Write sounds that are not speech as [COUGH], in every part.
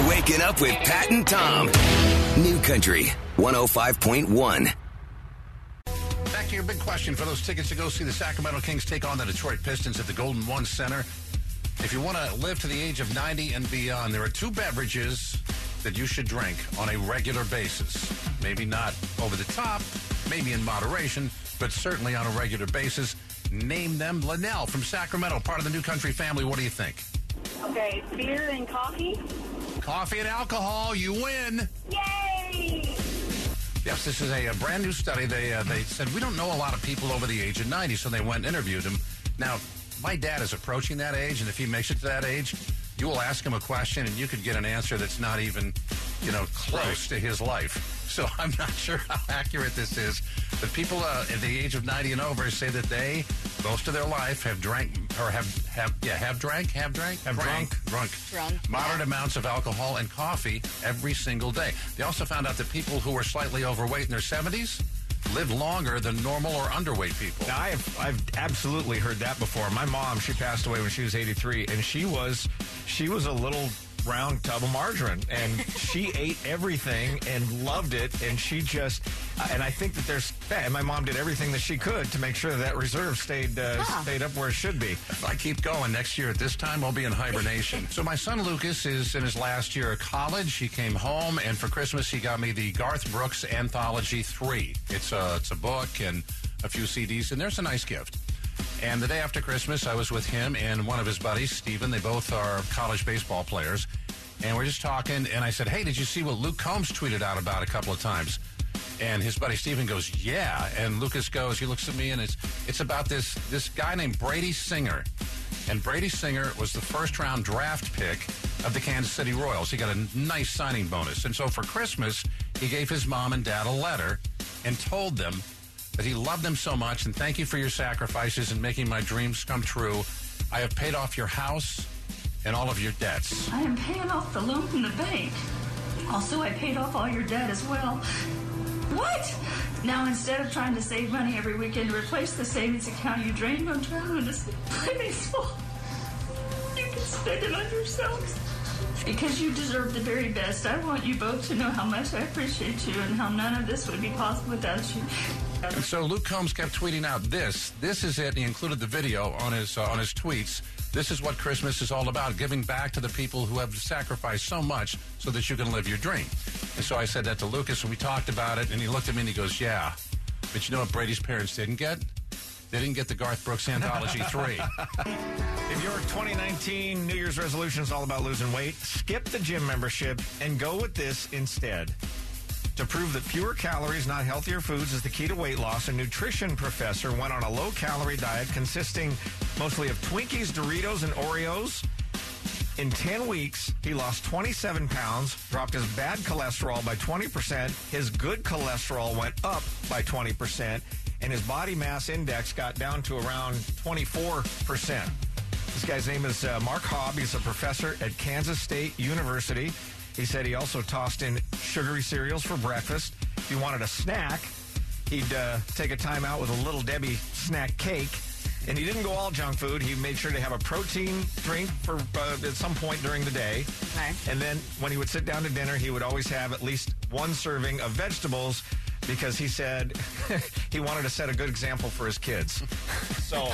You're waking up with Pat and Tom. New Country 105.1. Back to your big question for those tickets to go see the Sacramento Kings take on the Detroit Pistons at the Golden One Center. If you want to live to the age of 90 and beyond, there are two beverages that you should drink on a regular basis. Maybe not over the top, maybe in moderation, but certainly on a regular basis. Name them. Linnell from Sacramento, part of the New Country family. What do you think? Okay, beer and coffee. Coffee and alcohol, you win. Yay! Yes, this is a, a brand new study. They uh, they said we don't know a lot of people over the age of 90, so they went and interviewed them. Now, my dad is approaching that age, and if he makes it to that age, you will ask him a question, and you could get an answer that's not even, you know, close to his life. So I'm not sure how accurate this is. But people uh, at the age of 90 and over say that they, most of their life, have drank or have have yeah have drank have drank have drunk drunk Drunk, moderate yeah. amounts of alcohol and coffee every single day. They also found out that people who were slightly overweight in their 70s live longer than normal or underweight people. Now, I've I've absolutely heard that before. My mom, she passed away when she was 83, and she was she was a little round tub of margarine, and she [LAUGHS] ate everything and loved it, and she just and I think that there's and my mom did everything that she could to make sure that, that reserve stayed uh, stayed up where it should be. If I keep going next year at this time, I'll be in hibernation. [LAUGHS] so my son Lucas is in his last year of college. He came home, and for Christmas, he got me the Garth Brooks Anthology Three. It's a it's a book and a few CDs, and there's a nice gift. And the day after Christmas, I was with him and one of his buddies, Steven. They both are college baseball players. And we're just talking, and I said, Hey, did you see what Luke Combs tweeted out about a couple of times? And his buddy Steven goes, Yeah. And Lucas goes, he looks at me and it's it's about this this guy named Brady Singer. And Brady Singer was the first round draft pick of the Kansas City Royals. He got a nice signing bonus. And so for Christmas, he gave his mom and dad a letter and told them that he loved them so much and thank you for your sacrifices and making my dreams come true. I have paid off your house and all of your debts. I am paying off the loan from the bank. Also, I paid off all your debt as well. What? Now, instead of trying to save money every weekend to replace the savings account you drained on traveling to play baseball, you can spend it on yourselves. Because you deserve the very best, I want you both to know how much I appreciate you and how none of this would be possible without you. And so Luke Combs kept tweeting out this. This is it. He included the video on his uh, on his tweets. This is what Christmas is all about: giving back to the people who have sacrificed so much so that you can live your dream. And so I said that to Lucas, and we talked about it. And he looked at me and he goes, "Yeah, but you know what Brady's parents didn't get? They didn't get the Garth Brooks Anthology [LAUGHS] three. If your 2019 New Year's resolution is all about losing weight, skip the gym membership and go with this instead. To prove that fewer calories, not healthier foods, is the key to weight loss, a nutrition professor went on a low calorie diet consisting mostly of Twinkies, Doritos, and Oreos. In 10 weeks, he lost 27 pounds, dropped his bad cholesterol by 20%, his good cholesterol went up by 20%, and his body mass index got down to around 24%. This guy's name is uh, Mark Haub. He's a professor at Kansas State University. He said he also tossed in sugary cereals for breakfast. If he wanted a snack, he'd uh, take a time out with a little Debbie snack cake. And he didn't go all junk food. He made sure to have a protein drink for uh, at some point during the day. Okay. And then when he would sit down to dinner, he would always have at least one serving of vegetables because he said [LAUGHS] he wanted to set a good example for his kids. [LAUGHS] So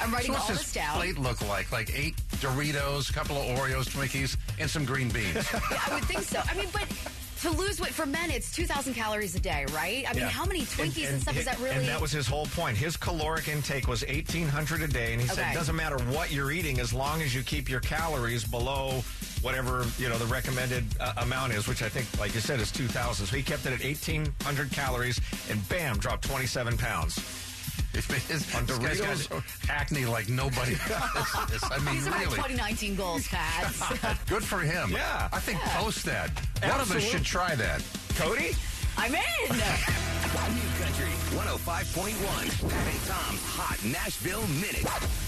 I'm writing So all this his down. plate look like? Like eight Doritos, a couple of Oreos, Twinkies, and some green beans. [LAUGHS] I would think so. I mean, but to lose weight for men, it's 2,000 calories a day, right? I mean, Yeah. how many Twinkies and, stuff is that really? And that was his whole point. His caloric intake was 1,800 a day, and he said it doesn't matter what you're eating as long as you keep your calories below whatever you know the recommended uh, amount is, which I think, like you said, is 2,000. So he kept it at 1,800 calories, and bam, dropped 27 pounds. His, On this guy's got Doritos? acne like nobody [LAUGHS] does. I mean, These are my really. 2019 goals, Pat. [LAUGHS] Good for him. Yeah. I think post that. One of us should try that. Cody, I'm in. [LAUGHS] New Country 105.1. Pat and Tom's Hot Nashville Minute.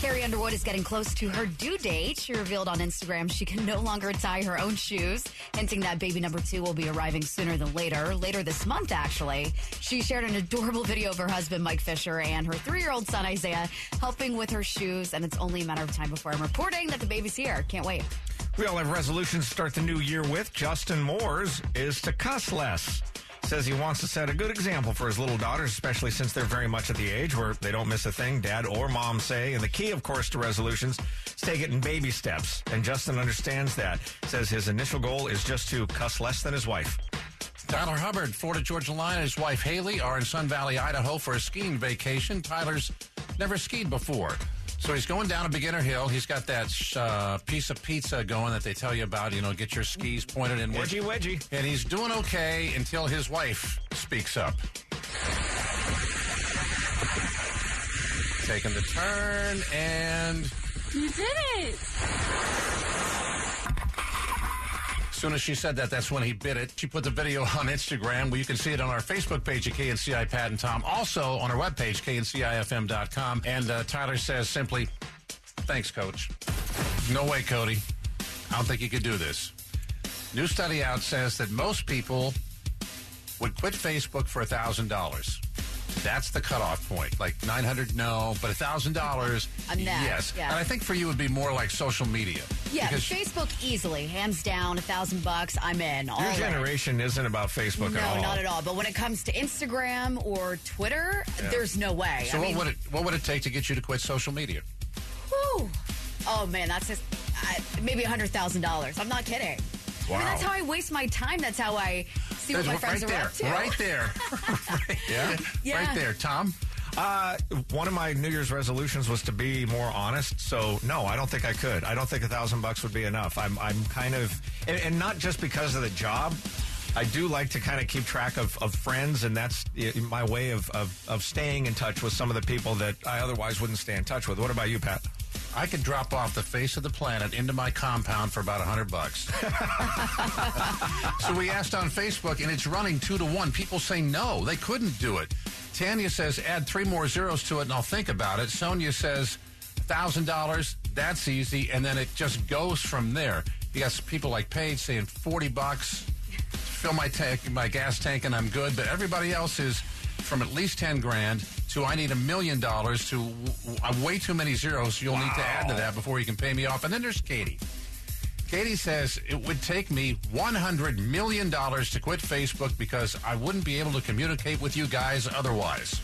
Carrie Underwood is getting close to her due date. She revealed on Instagram she can no longer tie her own shoes, hinting that baby number two will be arriving sooner than later. Later this month, actually. She shared an adorable video of her husband, Mike Fisher, and her three year old son, Isaiah, helping with her shoes. And it's only a matter of time before I'm reporting that the baby's here. Can't wait. We all have resolutions to start the new year with. Justin Moore's is to cuss less. Says he wants to set a good example for his little daughters, especially since they're very much at the age where they don't miss a thing dad or mom say. And the key, of course, to resolutions is take it in baby steps. And Justin understands that. Says his initial goal is just to cuss less than his wife. Tyler Hubbard, Florida Georgia Line, and his wife Hayley are in Sun Valley, Idaho for a skiing vacation. Tyler's never skied before. So he's going down a beginner hill. He's got that uh, piece of pizza going that they tell you about, you know, get your skis pointed in. Wedgie, wedgie. And he's doing okay until his wife speaks up. Taking the turn and You did it! As soon as she said that, that's when he bit it. She put the video on Instagram. Well, you can see it on our Facebook page at KNCI Pat and Tom. Also on our webpage, KNCIFM.com. And uh, Tyler says simply, thanks, coach. No way, Cody. I don't think you could do this. New study out says that most people would quit Facebook for $1,000. That's the cutoff point. Like 900 no, but a $1,000 I'm there, yes. yeah. And I think for you it would be more like social media. Yeah, Because- Facebook easily, hands down, a thousand bucks. I'm in. All Your in. generation isn't about Facebook No, at all. No, not at all. But when it comes to Instagram or Twitter, there's no way. So I mean, what would it what would it take to get you to quit social media? whew. oh man, that's just uh, maybe a hundred thousand dollars. I'm not kidding. I mean, Wow. that's how I waste my time. That's how I see what my friends right are there, up to. right there, yeah, [LAUGHS] Yeah. right there, Tom. Uh, one of my New Year's resolutions was to be more honest. So no, I don't think I could. I don't think a thousand bucks would be enough. I'm I'm kind of, and, and not just because of the job. I do like to kind of keep track of, of friends, and that's my way of, of, of staying in touch with some of the people that I otherwise wouldn't stay in touch with. What about you, Pat? I could drop off the face of the planet into my compound for about a hundred bucks. so we asked on Facebook, and it's running two to one. People say no, they couldn't do it. Tanya says add three more zeros to it, and I'll think about it. Sonia says thousand dollars. That's easy, and then it just goes from there. You got people like Paige saying forty bucks, fill my tank, my gas tank, and I'm good. But everybody else is from at least ten grand to I need a million dollars to w- w- uh, way too many zeros. You'll need to add to that before you can pay me off. And then there's Katie. Katie says it would take me $100 million to quit Facebook because I wouldn't be able to communicate with you guys otherwise.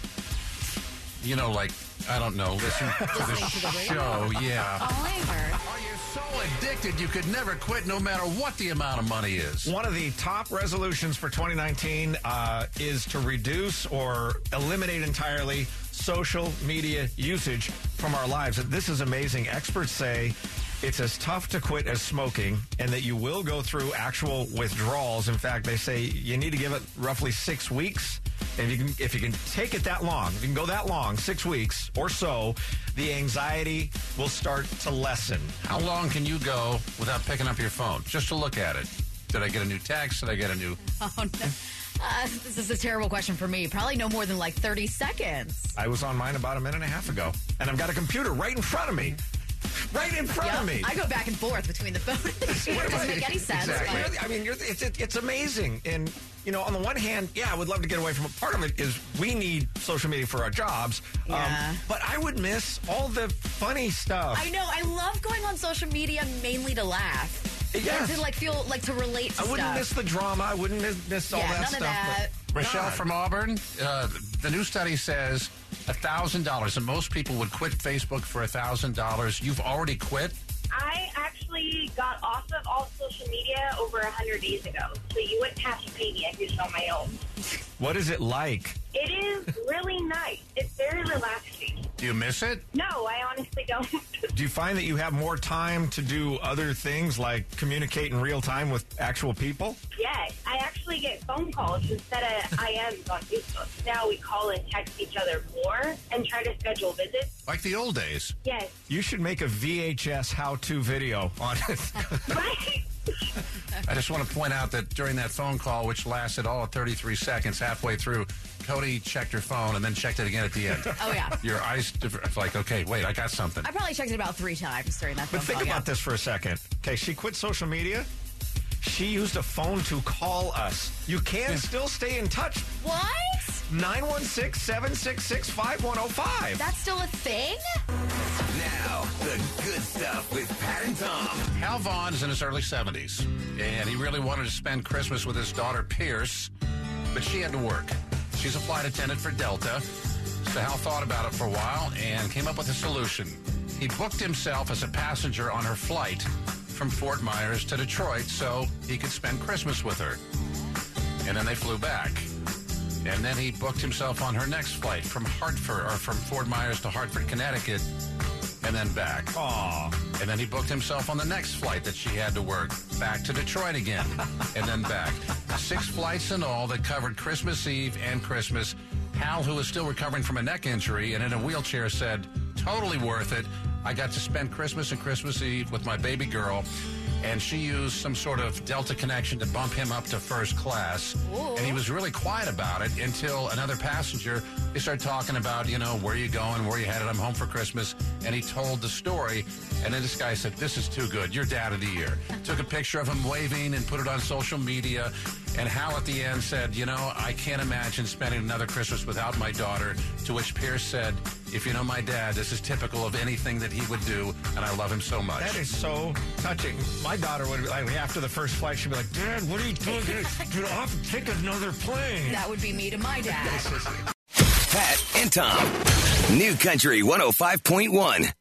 You know, like, I don't know, listen to [LAUGHS] the Listening to the radio. show. Yeah. Oliver. So addicted you could never quit no matter what the amount of money is? One of the top resolutions for 2019 uh, is to reduce or eliminate entirely social media usage from our lives. This is amazing. Experts say it's as tough to quit as smoking and that you will go through actual withdrawals. In fact, they say you need to give it roughly six weeks. And if you can, if you can take it that long, if you can go that long, six weeks or so, the anxiety will start to lessen. How long can you go without picking up your phone just to look at it? Did I get a new text? Did I get a new? [LAUGHS] Oh, no. Uh, this is a terrible question for me. Probably no more than like 30 seconds. I was on mine about a minute and a half ago, and I've got a computer right in front of me. Right in front of me. I go back and forth between the phone and the [LAUGHS] computer. It doesn't make any sense. Exactly. but- I mean, you're, it's, it's amazing. And, you know, on the one hand, yeah, I would love to get away from it. Part of it is we need social media for our jobs. Um, Yeah. but I would miss all the funny stuff. I know. I love going on social media mainly to laugh. Yes. And to like feel like to relate to I wouldn't stuff. miss the drama. I wouldn't miss, miss all Yeah, that none of stuff. that. but Michelle God. from Auburn, uh, the new study says $1,000, and most people would quit Facebook for $1,000. You've already quit? I actually got off of all social media over a 100 days ago, so you wouldn't have to pay me. I it on my own. What is it like? It is really nice. It's very relaxing. Do you miss it? No, I honestly don't. Do you find that you have more time to do other things like communicate in real time with actual people? yes, I actually get phone calls instead of IMs on Facebook. Now we call and text each other more and try to schedule visits. Like the old days. Yes, You should make a VHS how-to video on it. [LAUGHS] right? [LAUGHS] I just want to point out that during that phone call, which lasted all of 33 seconds, halfway through, Cody checked her phone and then checked it again at the end. Oh, yeah. Your eyes, it's like, okay, wait, I got something. I probably checked it about three times during that phone But think call. about yeah. this for a second. Okay, she quit social media. She used a phone to call us. You can still stay in touch. What? 916 766 5105. That's still a thing? Now, the good stuff with Pat and Tom. Hal Vaughn is in his early 70s, and he really wanted to spend Christmas with his daughter, Pierce, but she had to work. She's a flight attendant for Delta. So Hal thought about it for a while and came up with a solution. He booked himself as a passenger on her flight from Fort Myers to Detroit so he could spend Christmas with her. And then they flew back. And then he booked himself on her next flight from Hartford or from Fort Myers to Hartford, Connecticut, and then back. Aw. And then he booked himself on the next flight that she had to work back to Detroit again [LAUGHS] and then back. Six flights in all that covered Christmas Eve and Christmas. Hal, who was still recovering from a neck injury and in a wheelchair, said, totally worth it. I got to spend Christmas and Christmas Eve with my baby girl, and she used some sort of Delta connection to bump him up to first class. Ooh. And he was really quiet about it until another passenger, they started talking about, you know, where you going, where you headed, I'm home for Christmas. And he told the story. And then this guy said, this is too good. You're dad of the year. [LAUGHS] Took a picture of him waving and put it on social media. And Hal at the end said, you know, I can't imagine spending another Christmas without my daughter. To which Pierce said, if you know my dad, this is typical of anything that he would do. And I love him so much. That is so touching. My daughter would, be like, after the first flight, she'd be like, Dad, what are you doing? Get off and take another plane. That would be me to my dad. Pat and Tom. New Country 105.1.